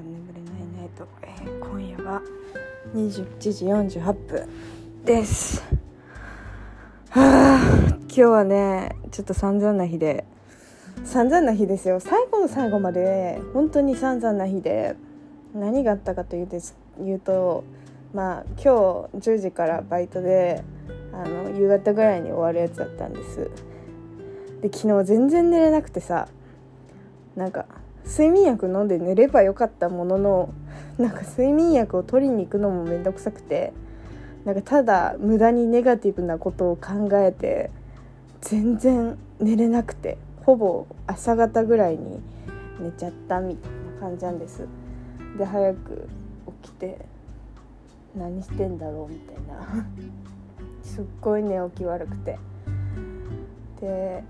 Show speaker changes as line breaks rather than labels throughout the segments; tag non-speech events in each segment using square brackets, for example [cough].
眠れないナイト、えー、今夜は21時48分です。はあ今日はねちょっと散々な日で散々な日ですよ。最後の最後まで本当に散々な日で何があったかというです言うとまあ今日10時からバイトであの夕方ぐらいに終わるやつだったんです。で昨日全然寝れなくてさなんか睡眠薬飲んで寝ればよかったもののなんか睡眠薬を取りに行くのも面倒くさくてなんかただ無駄にネガティブなことを考えて全然寝れなくてほぼ朝方ぐらいに寝ちゃったみたいな感じなんです。で早く起きて何してんだろうみたいな。[laughs] すっごい寝起き悪くて。で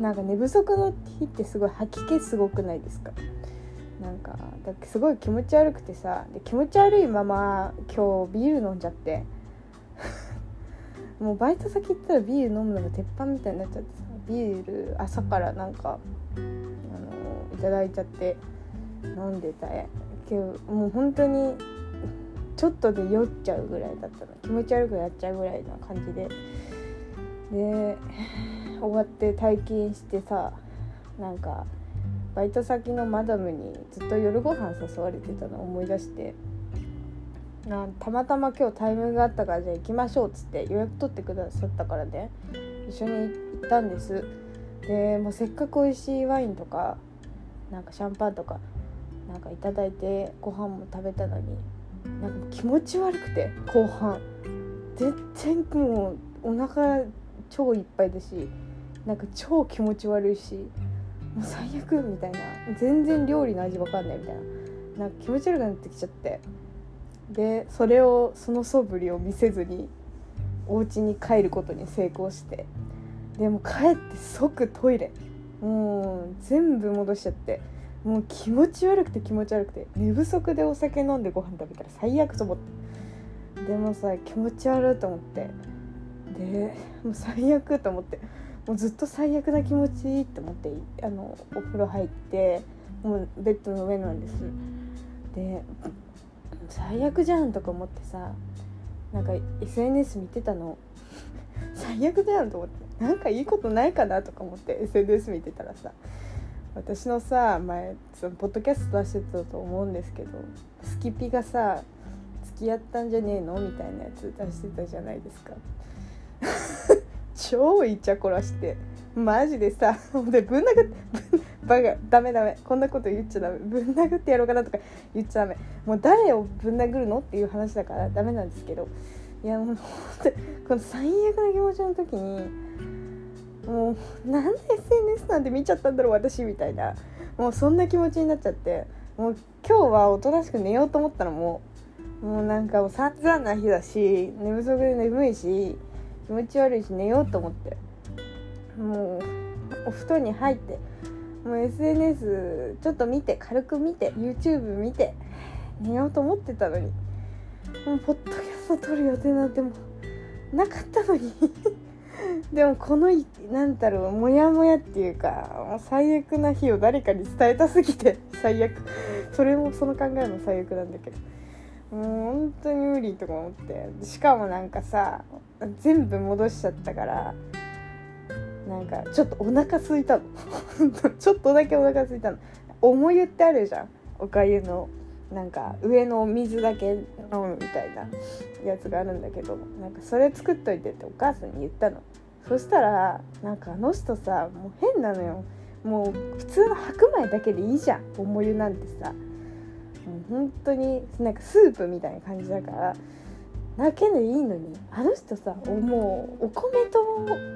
なんか寝不足の日ってすごい吐き気すごくないですか？なんかだすごい気持ち悪くてさで気持ち悪いまま今日ビール飲んじゃって。[laughs] もうバイト先行ったらビール飲むのが鉄板みたいになっちゃってさビール朝からなんかあのいただいちゃって飲んでたけどもう本当にちょっとで酔っちゃうぐらいだったの。気持ち悪くなっちゃうぐらいな感じで。で終わって退勤してさなんかバイト先のマダムにずっと夜ご飯誘われてたの思い出してなたまたま今日タイムがあったからじゃあ行きましょうっつって予約取ってくださったからね。一緒に行ったんです。でもうせっかく美味しいワインとかなんかシャンパンとかなんか頂いてご飯も食べたのになんか気持ち悪くて後半。全然もうお腹超いっぱいだし。なんか超気持ち悪いしもう最悪みたいな。全然料理の味わかんないみたいな。なんか気持ち悪くなってきちゃって。でそれをその素振りを見せずにお家に帰ることに成功して。でも帰って即トイレ。もう全部戻しちゃって。もう気持ち悪くて気持ち悪くて。寝不足でお酒飲んでご飯食べたら最悪と思って。でもさ気持ち悪いと思って。でもう最悪と思って。もうずっと最悪な気持ちいいって思ってあのお風呂入ってもうベッドの上なんです。で最悪じゃんとか思ってさなんか SNS 見てたの。最悪じゃんと思ってなんかいいことないかなとか思って SNS 見てたらさ。私のさ前そのポッドキャスト出してたと思うんですけどスキピがさ付き合ったんじゃねえのみたいなやつ出してたじゃないですか。超イチャコラしてマジでさでぶん殴ってバカダメダメこんなこと言っちゃダメぶん殴ってやろうかなとか言っちゃダメ。もう誰をぶん殴るのっていう話だからダメなんですけど。いやもうこの最悪な気持ちの時にもうなんで SNS なんて見ちゃったんだろう私みたいなもうそんな気持ちになっちゃってもう今日はおとなしく寝ようと思ったのももうなんかもう散々な日だし寝不足で眠いし気持ち悪いし寝ようと思って。もうお布団に入ってもう SNS ちょっと見て軽く見て YouTube 見て寝ようと思ってたのに。もうポッドキャスト撮る予定なんてもうなかったのに。[laughs] でもこの何だろうモヤモヤっていうかもう最悪な日を誰かに伝えたすぎて最悪。それもその考えも最悪なんだけど。もう本当に無理とか思って。しかもなんかさ全部戻しちゃったからなんかちょっとお腹空いたの。[laughs] ちょっとだけお腹空いたの。重湯ってあるじゃん。おかゆのなんか上のお水だけ飲むみたいなやつがあるんだけどなんかそれ作っといてってお母さんに言ったの。そしたらなんかあの人さもう変なのよ。もう普通の白米だけでいいじゃん。重湯なんてさ。本当になんかスープみたいな感じだからだけでいいのにあの人さもうお米と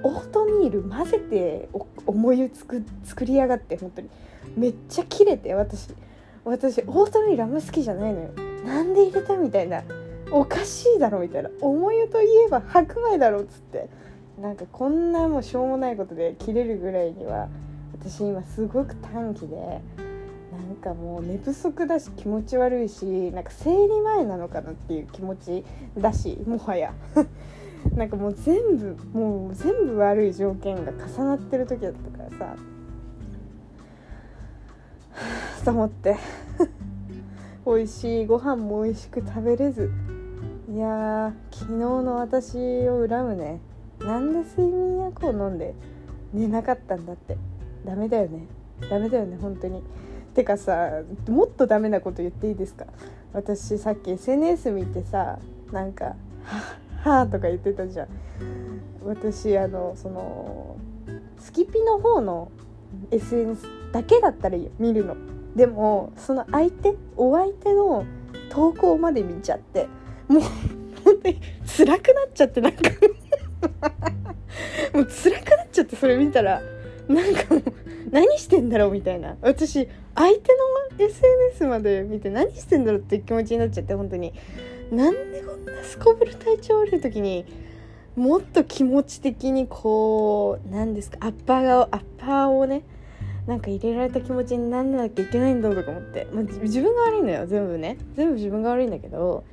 オートミール混ぜて重湯作作りやがって本当に。めっちゃ切れて私。私オートミールあんま好きじゃないのよ。なんで入れたみたいな。おかしいだろみたいな。重湯といえば白米だろっつって。なんかこんなもうしょうもないことで切れるぐらいには私今すごく短期でなんかもう寝不足だし気持ち悪いしなんか生理前なのかなっていう気持ちだしもはや。[laughs] なんかもう全部もう全部悪い条件が重なってる時だったからさ。[sighs] と思って。[laughs] 美味しいご飯も美味しく食べれず。いや昨日の私を恨むね。なんで睡眠薬を飲んで寝なかったんだって。ダメだよね。ダメだよね本当に。てかさもっとダメなこと言っていいですか？私さっき SNS 見てさなんか「はあ」とか言ってたじゃん。私あのそのスキピの方の SNS だけだったらいいよ見るの。でもその相手お相手の投稿まで見ちゃってもう本当に辛くなっちゃってなんか。[laughs] もう辛くなっちゃってそれ見たら。なんかもう何してんだろうみたいな。私相手の SNS まで見て何してんだろうって気持ちになっちゃって本当に。なんでこんなすこぶる体調悪い時にもっと気持ち的にこう何ですかアッパーがアッパーをねなんか入れられた気持ちになんなきゃいけないんだとか思って、まあ、自分が悪いのよ全部ね。全部自分が悪いんだけど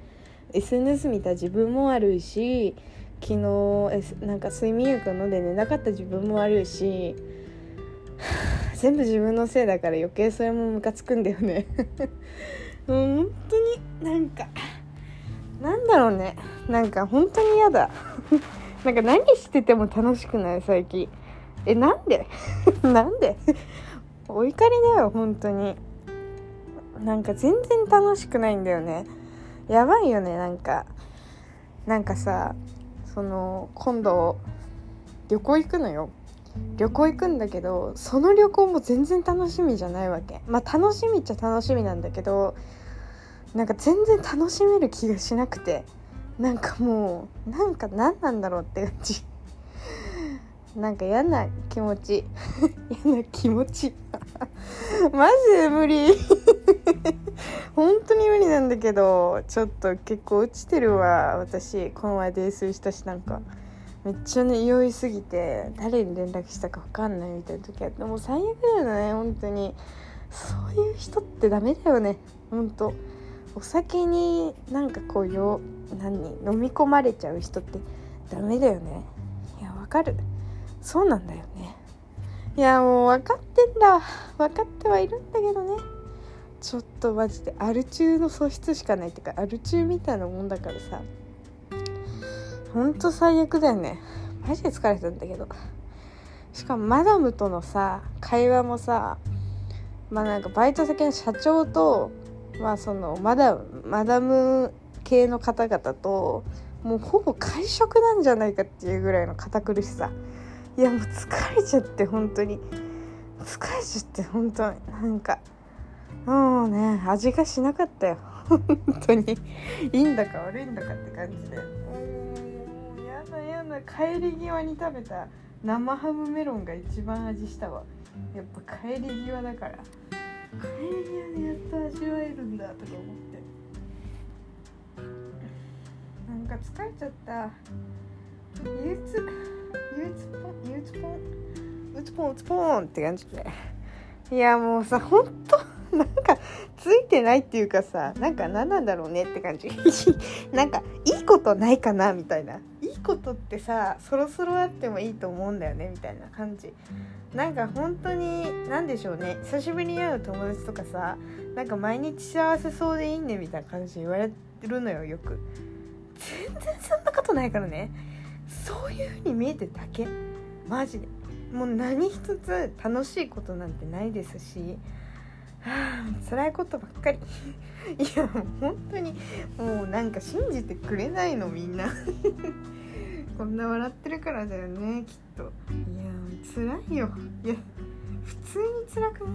SNS 見た自分も悪いし昨日、S、なんか睡眠薬を飲んで寝なかった自分も悪いし [laughs] 全部自分のせいだから余計それもムカつくんだよね。[laughs] もう本当になんかなんだろうね。なんか本当に嫌だ。[laughs] なんか何してても楽しくない最近。えなんで？なんで？お怒りだよ本当に。なんか全然楽しくないんだよね。やばいよねなんか。なんかさその今度旅行行くのよ。旅行行くんだけどその旅行も全然楽しみじゃないわけ。まあ楽しみっちゃ楽しみなんだけどなんか全然楽しめる気がしなくて。なんかもうなんか何なんだろうって感じ。[laughs] なんか嫌な気持ち。[laughs] 嫌な気持ち。[laughs] マジで無理。本当に無理なんだけどちょっと結構落ちてるわ私。この前泥酔したしなんか。めっちゃね酔いすぎて誰に連絡したか分かんないみたいな時あってもう最悪だよね本当に。そういう人ってダメだよね本当。お酒になんかこうよ何飲み込まれちゃう人ってダメだよね。いやわかる。そうなんだよね。いやもう分かってんだ。分かってはいるんだけどね。ちょっとマジでアル中の素質しかないっていうかアル中みたいなもんだからさ。ほんと最悪だよね。マジで疲れてたんだけど。しかもマダムとのさ会話もさまあなんかバイト先の社長とまあそのマダマダム系の方々ともうほぼ会食なんじゃないかっていうぐらいの堅苦しさ。いやもう疲れちゃって本当に。疲れちゃって本当に。なんかもうね味がしなかったよ。本当に。いいんだか悪いんだかって感じで。もう帰り際に食べた生ハムメロンが一番味したわ。やっぱ帰り際だから。帰り際でやっと味わえるんだとか思って。なんか疲れちゃった。憂鬱憂鬱ポン憂鬱ポンうつポンうつポンって感じで。いやもうさほんとなんかついてないっていうかさなんか何なんだろうねって感じ。[laughs] なんかいいことないかなみたいな。ことってさそろそろあってもいいと思うんだよねみたいな感じ。なんか本当に何でしょうね。久しぶりに会う友達とかさなんか毎日幸せそうでいいねみたいな感じで言われてるのよよく。全然そんなことないからね。そういう風に見えてだけ。マジで。もう何一つ楽しいことなんてないですし。はあ辛いことばっかり。いやもう本当にもうなんか信じてくれないのみんな。こんな笑ってるからだよねきっと。いや辛いよ。いや普通に辛く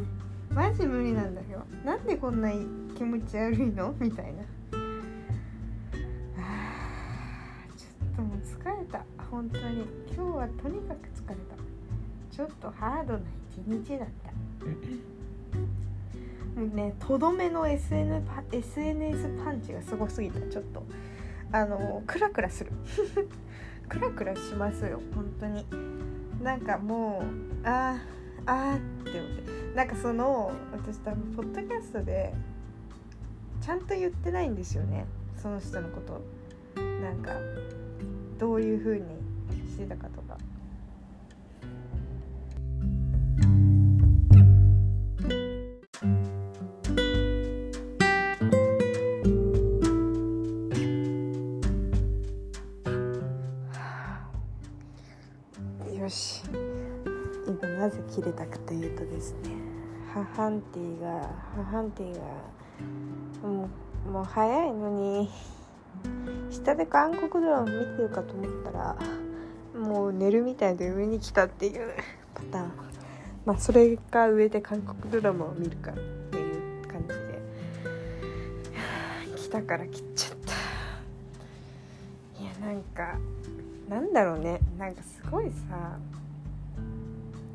ない？マジ無理なんだよなんでこんな気持ち悪いの？みたいな。ちょっともう疲れた。本当に。今日はとにかく疲れた。ちょっとハードな一日だった。もうねとどめの SN パ SNS パンチがすごすぎた。ちょっと。あのクラクラする。クラクラしますよ本当に。なんかもうあーあーって思って。なんかその私多分ポッドキャストでちゃんと言ってないんですよねその人のこと。なんかどういう風にしてたかとハンティがハンティがもうもう早いのに下で韓国ドラマ見てるかと思ったらもう寝るみたいで上に来たっていうパターン。まあそれか上で韓国ドラマを見るかっていう感じで来たから切っちゃった。いやなんかなんだろうね。なんかすごいさ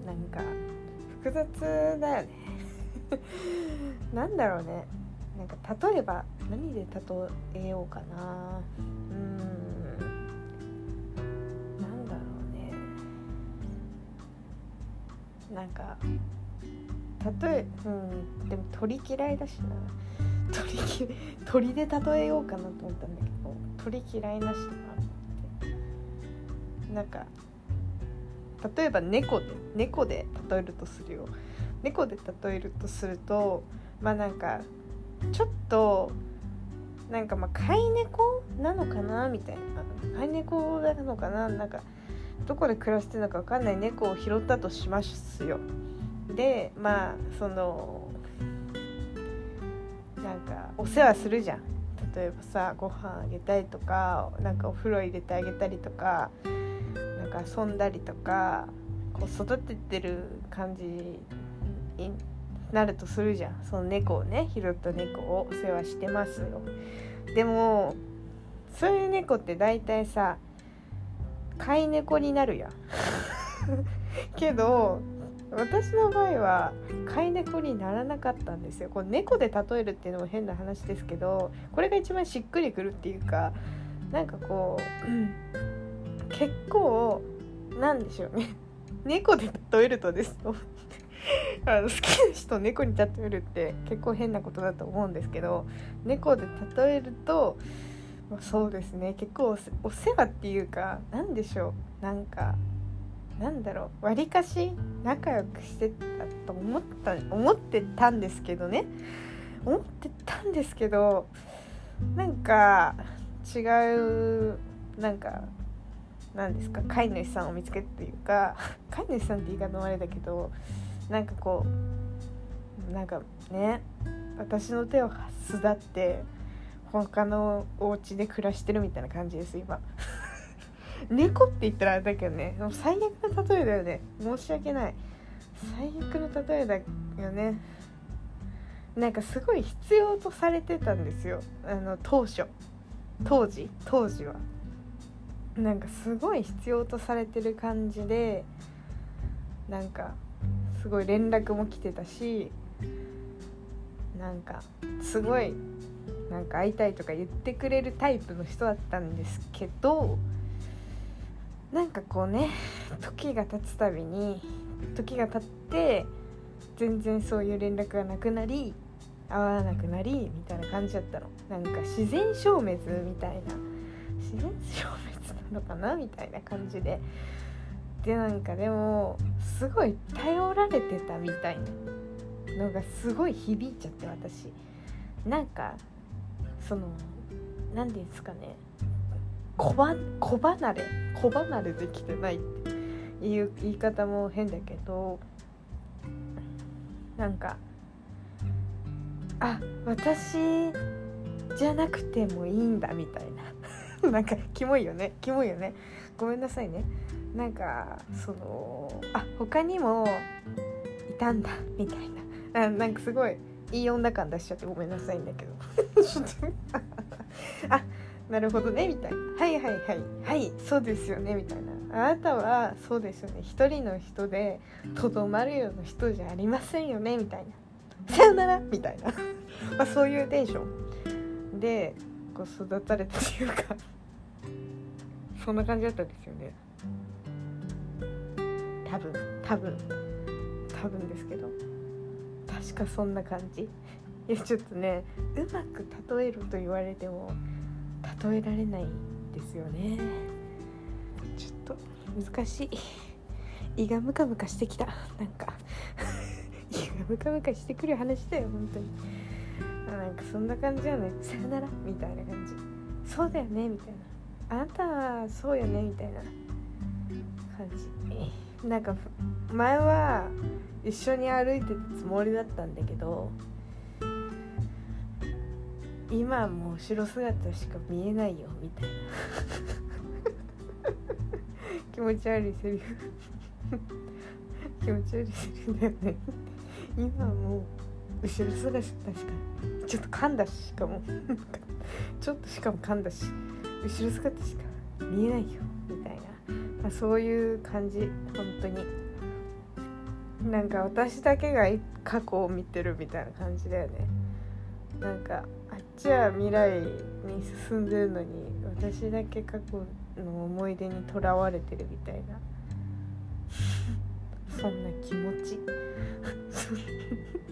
なんか複雑だよね。[laughs] なんだろうね。なんか例えば何で例えようかな。うん。なんだろうね。なんか例えうん。でも鳥嫌いだしな。鳥鳥で例えようかなと思ったんだけど鳥嫌いだしなって。なんか例えば猫で猫で例えるとするよ。猫で例えるとするとまあなんかちょっとなんかまあ飼い猫なのかなみたいな。飼い猫なのかな。なんかどこで暮らしてるのか分かんない。猫を拾ったとしますよ。でまあそのなんかお世話するじゃん。例えばさご飯あげたりとかなんかお風呂入れてあげたりとかなんか遊んだりとかこう育ててる感じなるとするじゃん。その猫をね拾った猫をお世話してますよ。でもそういう猫って大体さ飼い猫になるやん。[laughs] けど私の場合は飼い猫にならなかったんですよ。こう猫で例えるっていうのも変な話ですけどこれが一番しっくりくるっていうかなんかこう、うん、結構なんでしょうね。猫で例えるとです。あの好きな人を猫に例えるって結構変なことだと思うんですけど猫で例えると、まあ、そうですね。結構お世話っていうか何でしょう。なんかなんだろう。わりかし仲良くしてたと思った思ってたんですけどね。思ってたんですけどなんか違うなんか何ですか。飼い主さんを見つけっていうか飼い主さんって言い方もあれだけどなんかこうなんかね私の手を巣立って他のお家で暮らしてるみたいな感じです今。[laughs] 猫って言ったらあれだけどね最悪の例えだよね。申し訳ない。最悪の例えだよね。なんかすごい必要とされてたんですよ。あの当初。当時。当時は。なんかすごい必要とされてる感じでなんかすごい連絡も来てたしなんかすごいなんか会いたいとか言ってくれるタイプの人だったんですけどなんかこうね時が経つたびに時が経って全然そういう連絡がなくなり会わなくなりみたいな感じだったの。なんか自然消滅みたいな。自然消滅なのかなみたいな感じで。でなんかでもすごい頼られてたみたいなのがすごい響いちゃって私。なんかその何て言うんですかね。子ば子離れ子離れできてないっていう言い方も変だけどなんかあ私じゃなくてもいいんだみたいな。[laughs] なんかキモいよねキモいよね。ごめんなさいね。なんかそのあ他にもいたんだ [laughs] みたいな。あなんかすごいいい女感出しちゃってごめんなさいんだけど。[laughs] あなるほどねみたいな。はいはいはい。はいそうですよねみたいな。あなたはそうですよね。一人の人でとどまるような人じゃありませんよねみたいな。さよならみたいな。[laughs] まあそういうテンション。でこう育たれたというか。そんな感じだったんですよね多分多分多分ですけど。確かそんな感じ。[laughs] いやちょっとねうまく例えると言われても例えられないですよね。ちょっと難しい。胃がムカムカしてきた。なんか [laughs] 胃がムカムカしてくる話だよ本当に。なんかそんな感じやね。さよならみたいな感じ。そうだよねみたいな。あなたはそうよねみたいな。感じ。なんか前は一緒に歩いてたつもりだったんだけど今はもう後ろ姿しか見えないよみたいな。[laughs] 気持ち悪いセリフ。[laughs] 気持ち悪いセリフだよね。今はもう後ろ姿しかちょっと噛んだししかも [laughs] ちょっとしかも噛んだし後ろ姿しか見えないよみたいな、あ、そういう感じ本当に。なんか私だけが過去を見てるみたいな感じだよね。なんかあっちは未来に進んでるのに私だけ過去の思い出にとらわれてるみたいな。[laughs] そんな気持ち。[laughs]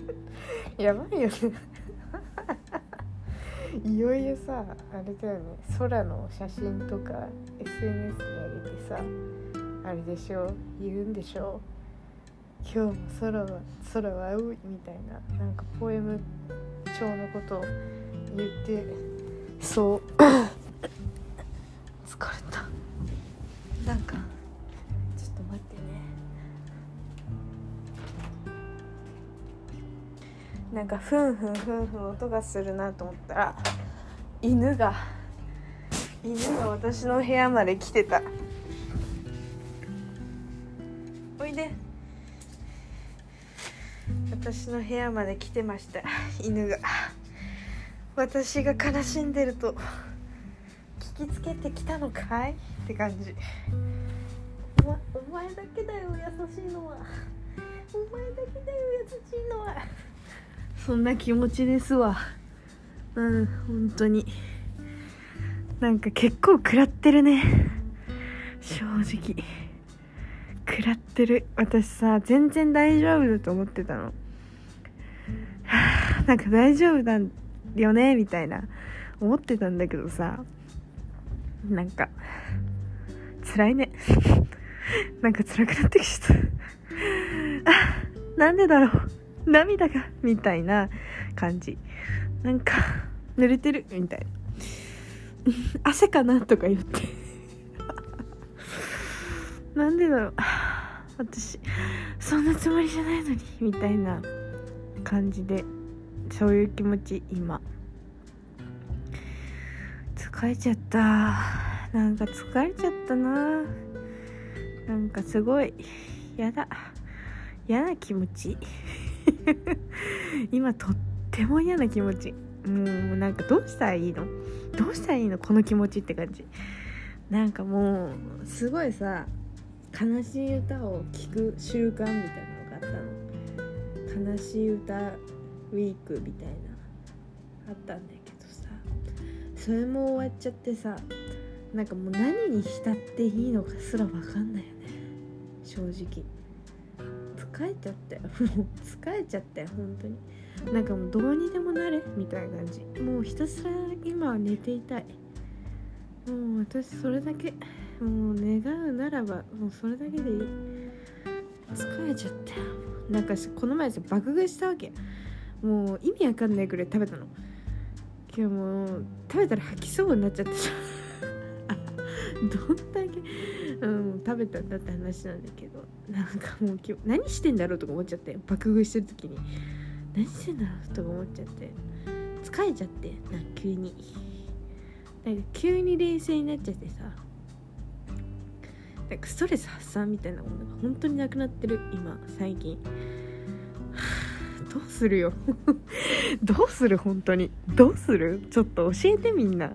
[laughs] やばいよね。いよいよさあれだよね。空の写真とか SNS に上げてさあれでしょ？言うんでしょ？今日も空は空は青いみたいななんかポエム調のことを言ってそう。[coughs] 疲れた。なんかふんふんふんふん音がするなと思ったら犬が犬が私の部屋まで来てた。おいで。私の部屋まで来てました犬が。私が悲しんでると聞きつけてきたのかい？って感じ。お,、前だけだよ優しいのは。お前だけそんな気持ちですわ。うん本当に。なんか結構食らってるね。正直。食らってる。私さ全然大丈夫だと思ってたの。[sighs] なんか大丈夫だよねみたいな。思ってたんだけどさ。なんか辛いね。[laughs] なんか辛くなってきちゃった。[laughs] あなんでだろう。[laughs] 涙がみたいな感じ。なんか濡れてるみたいな。[laughs] 汗かなとか言って。[laughs] なんでだろう。私そんなつもりじゃないのにみたいな感じでそういう気持ち今。疲れちゃった。なんか疲れちゃったな。なんかすごいやだ。嫌な気持ち。[laughs] 今とっても嫌な気持ち。もうなんかどうしたらいいの？どうしたらいいのこの気持ちって感じ。なんかもうすごいさ悲しい歌を聴く習慣みたいなのがあったの。悲しい歌ウィークみたいな。あったんだけどさ。それも終わっちゃってさ。なんかもう何に浸っていいのかすら分かんないよね。正直。疲れちゃったよもう疲れちゃったよ本当に。なんかもうどうにでもなれみたいな感じ。もうひたすら今は寝ていたい。もう私それだけもう願うならばもうそれだけでいい。疲れちゃったよなんかこの前さ爆食いしたわけ。もう意味わかんないくらい食べたの。今日もう食べたら吐きそうになっちゃってさ。[laughs] どんだけ、うん、食べたんだって話なんだけどなんかもう今日何してんだろうとか思っちゃって爆食いしてる時に何してんだろうとか思っちゃって疲れちゃってなんか急になんか急に冷静になっちゃってさなんかストレス発散みたいなものが本当になくなってる今最近。[sighs] どうするよ。[laughs] どうする本当に。どうする？ちょっと教えてみんな。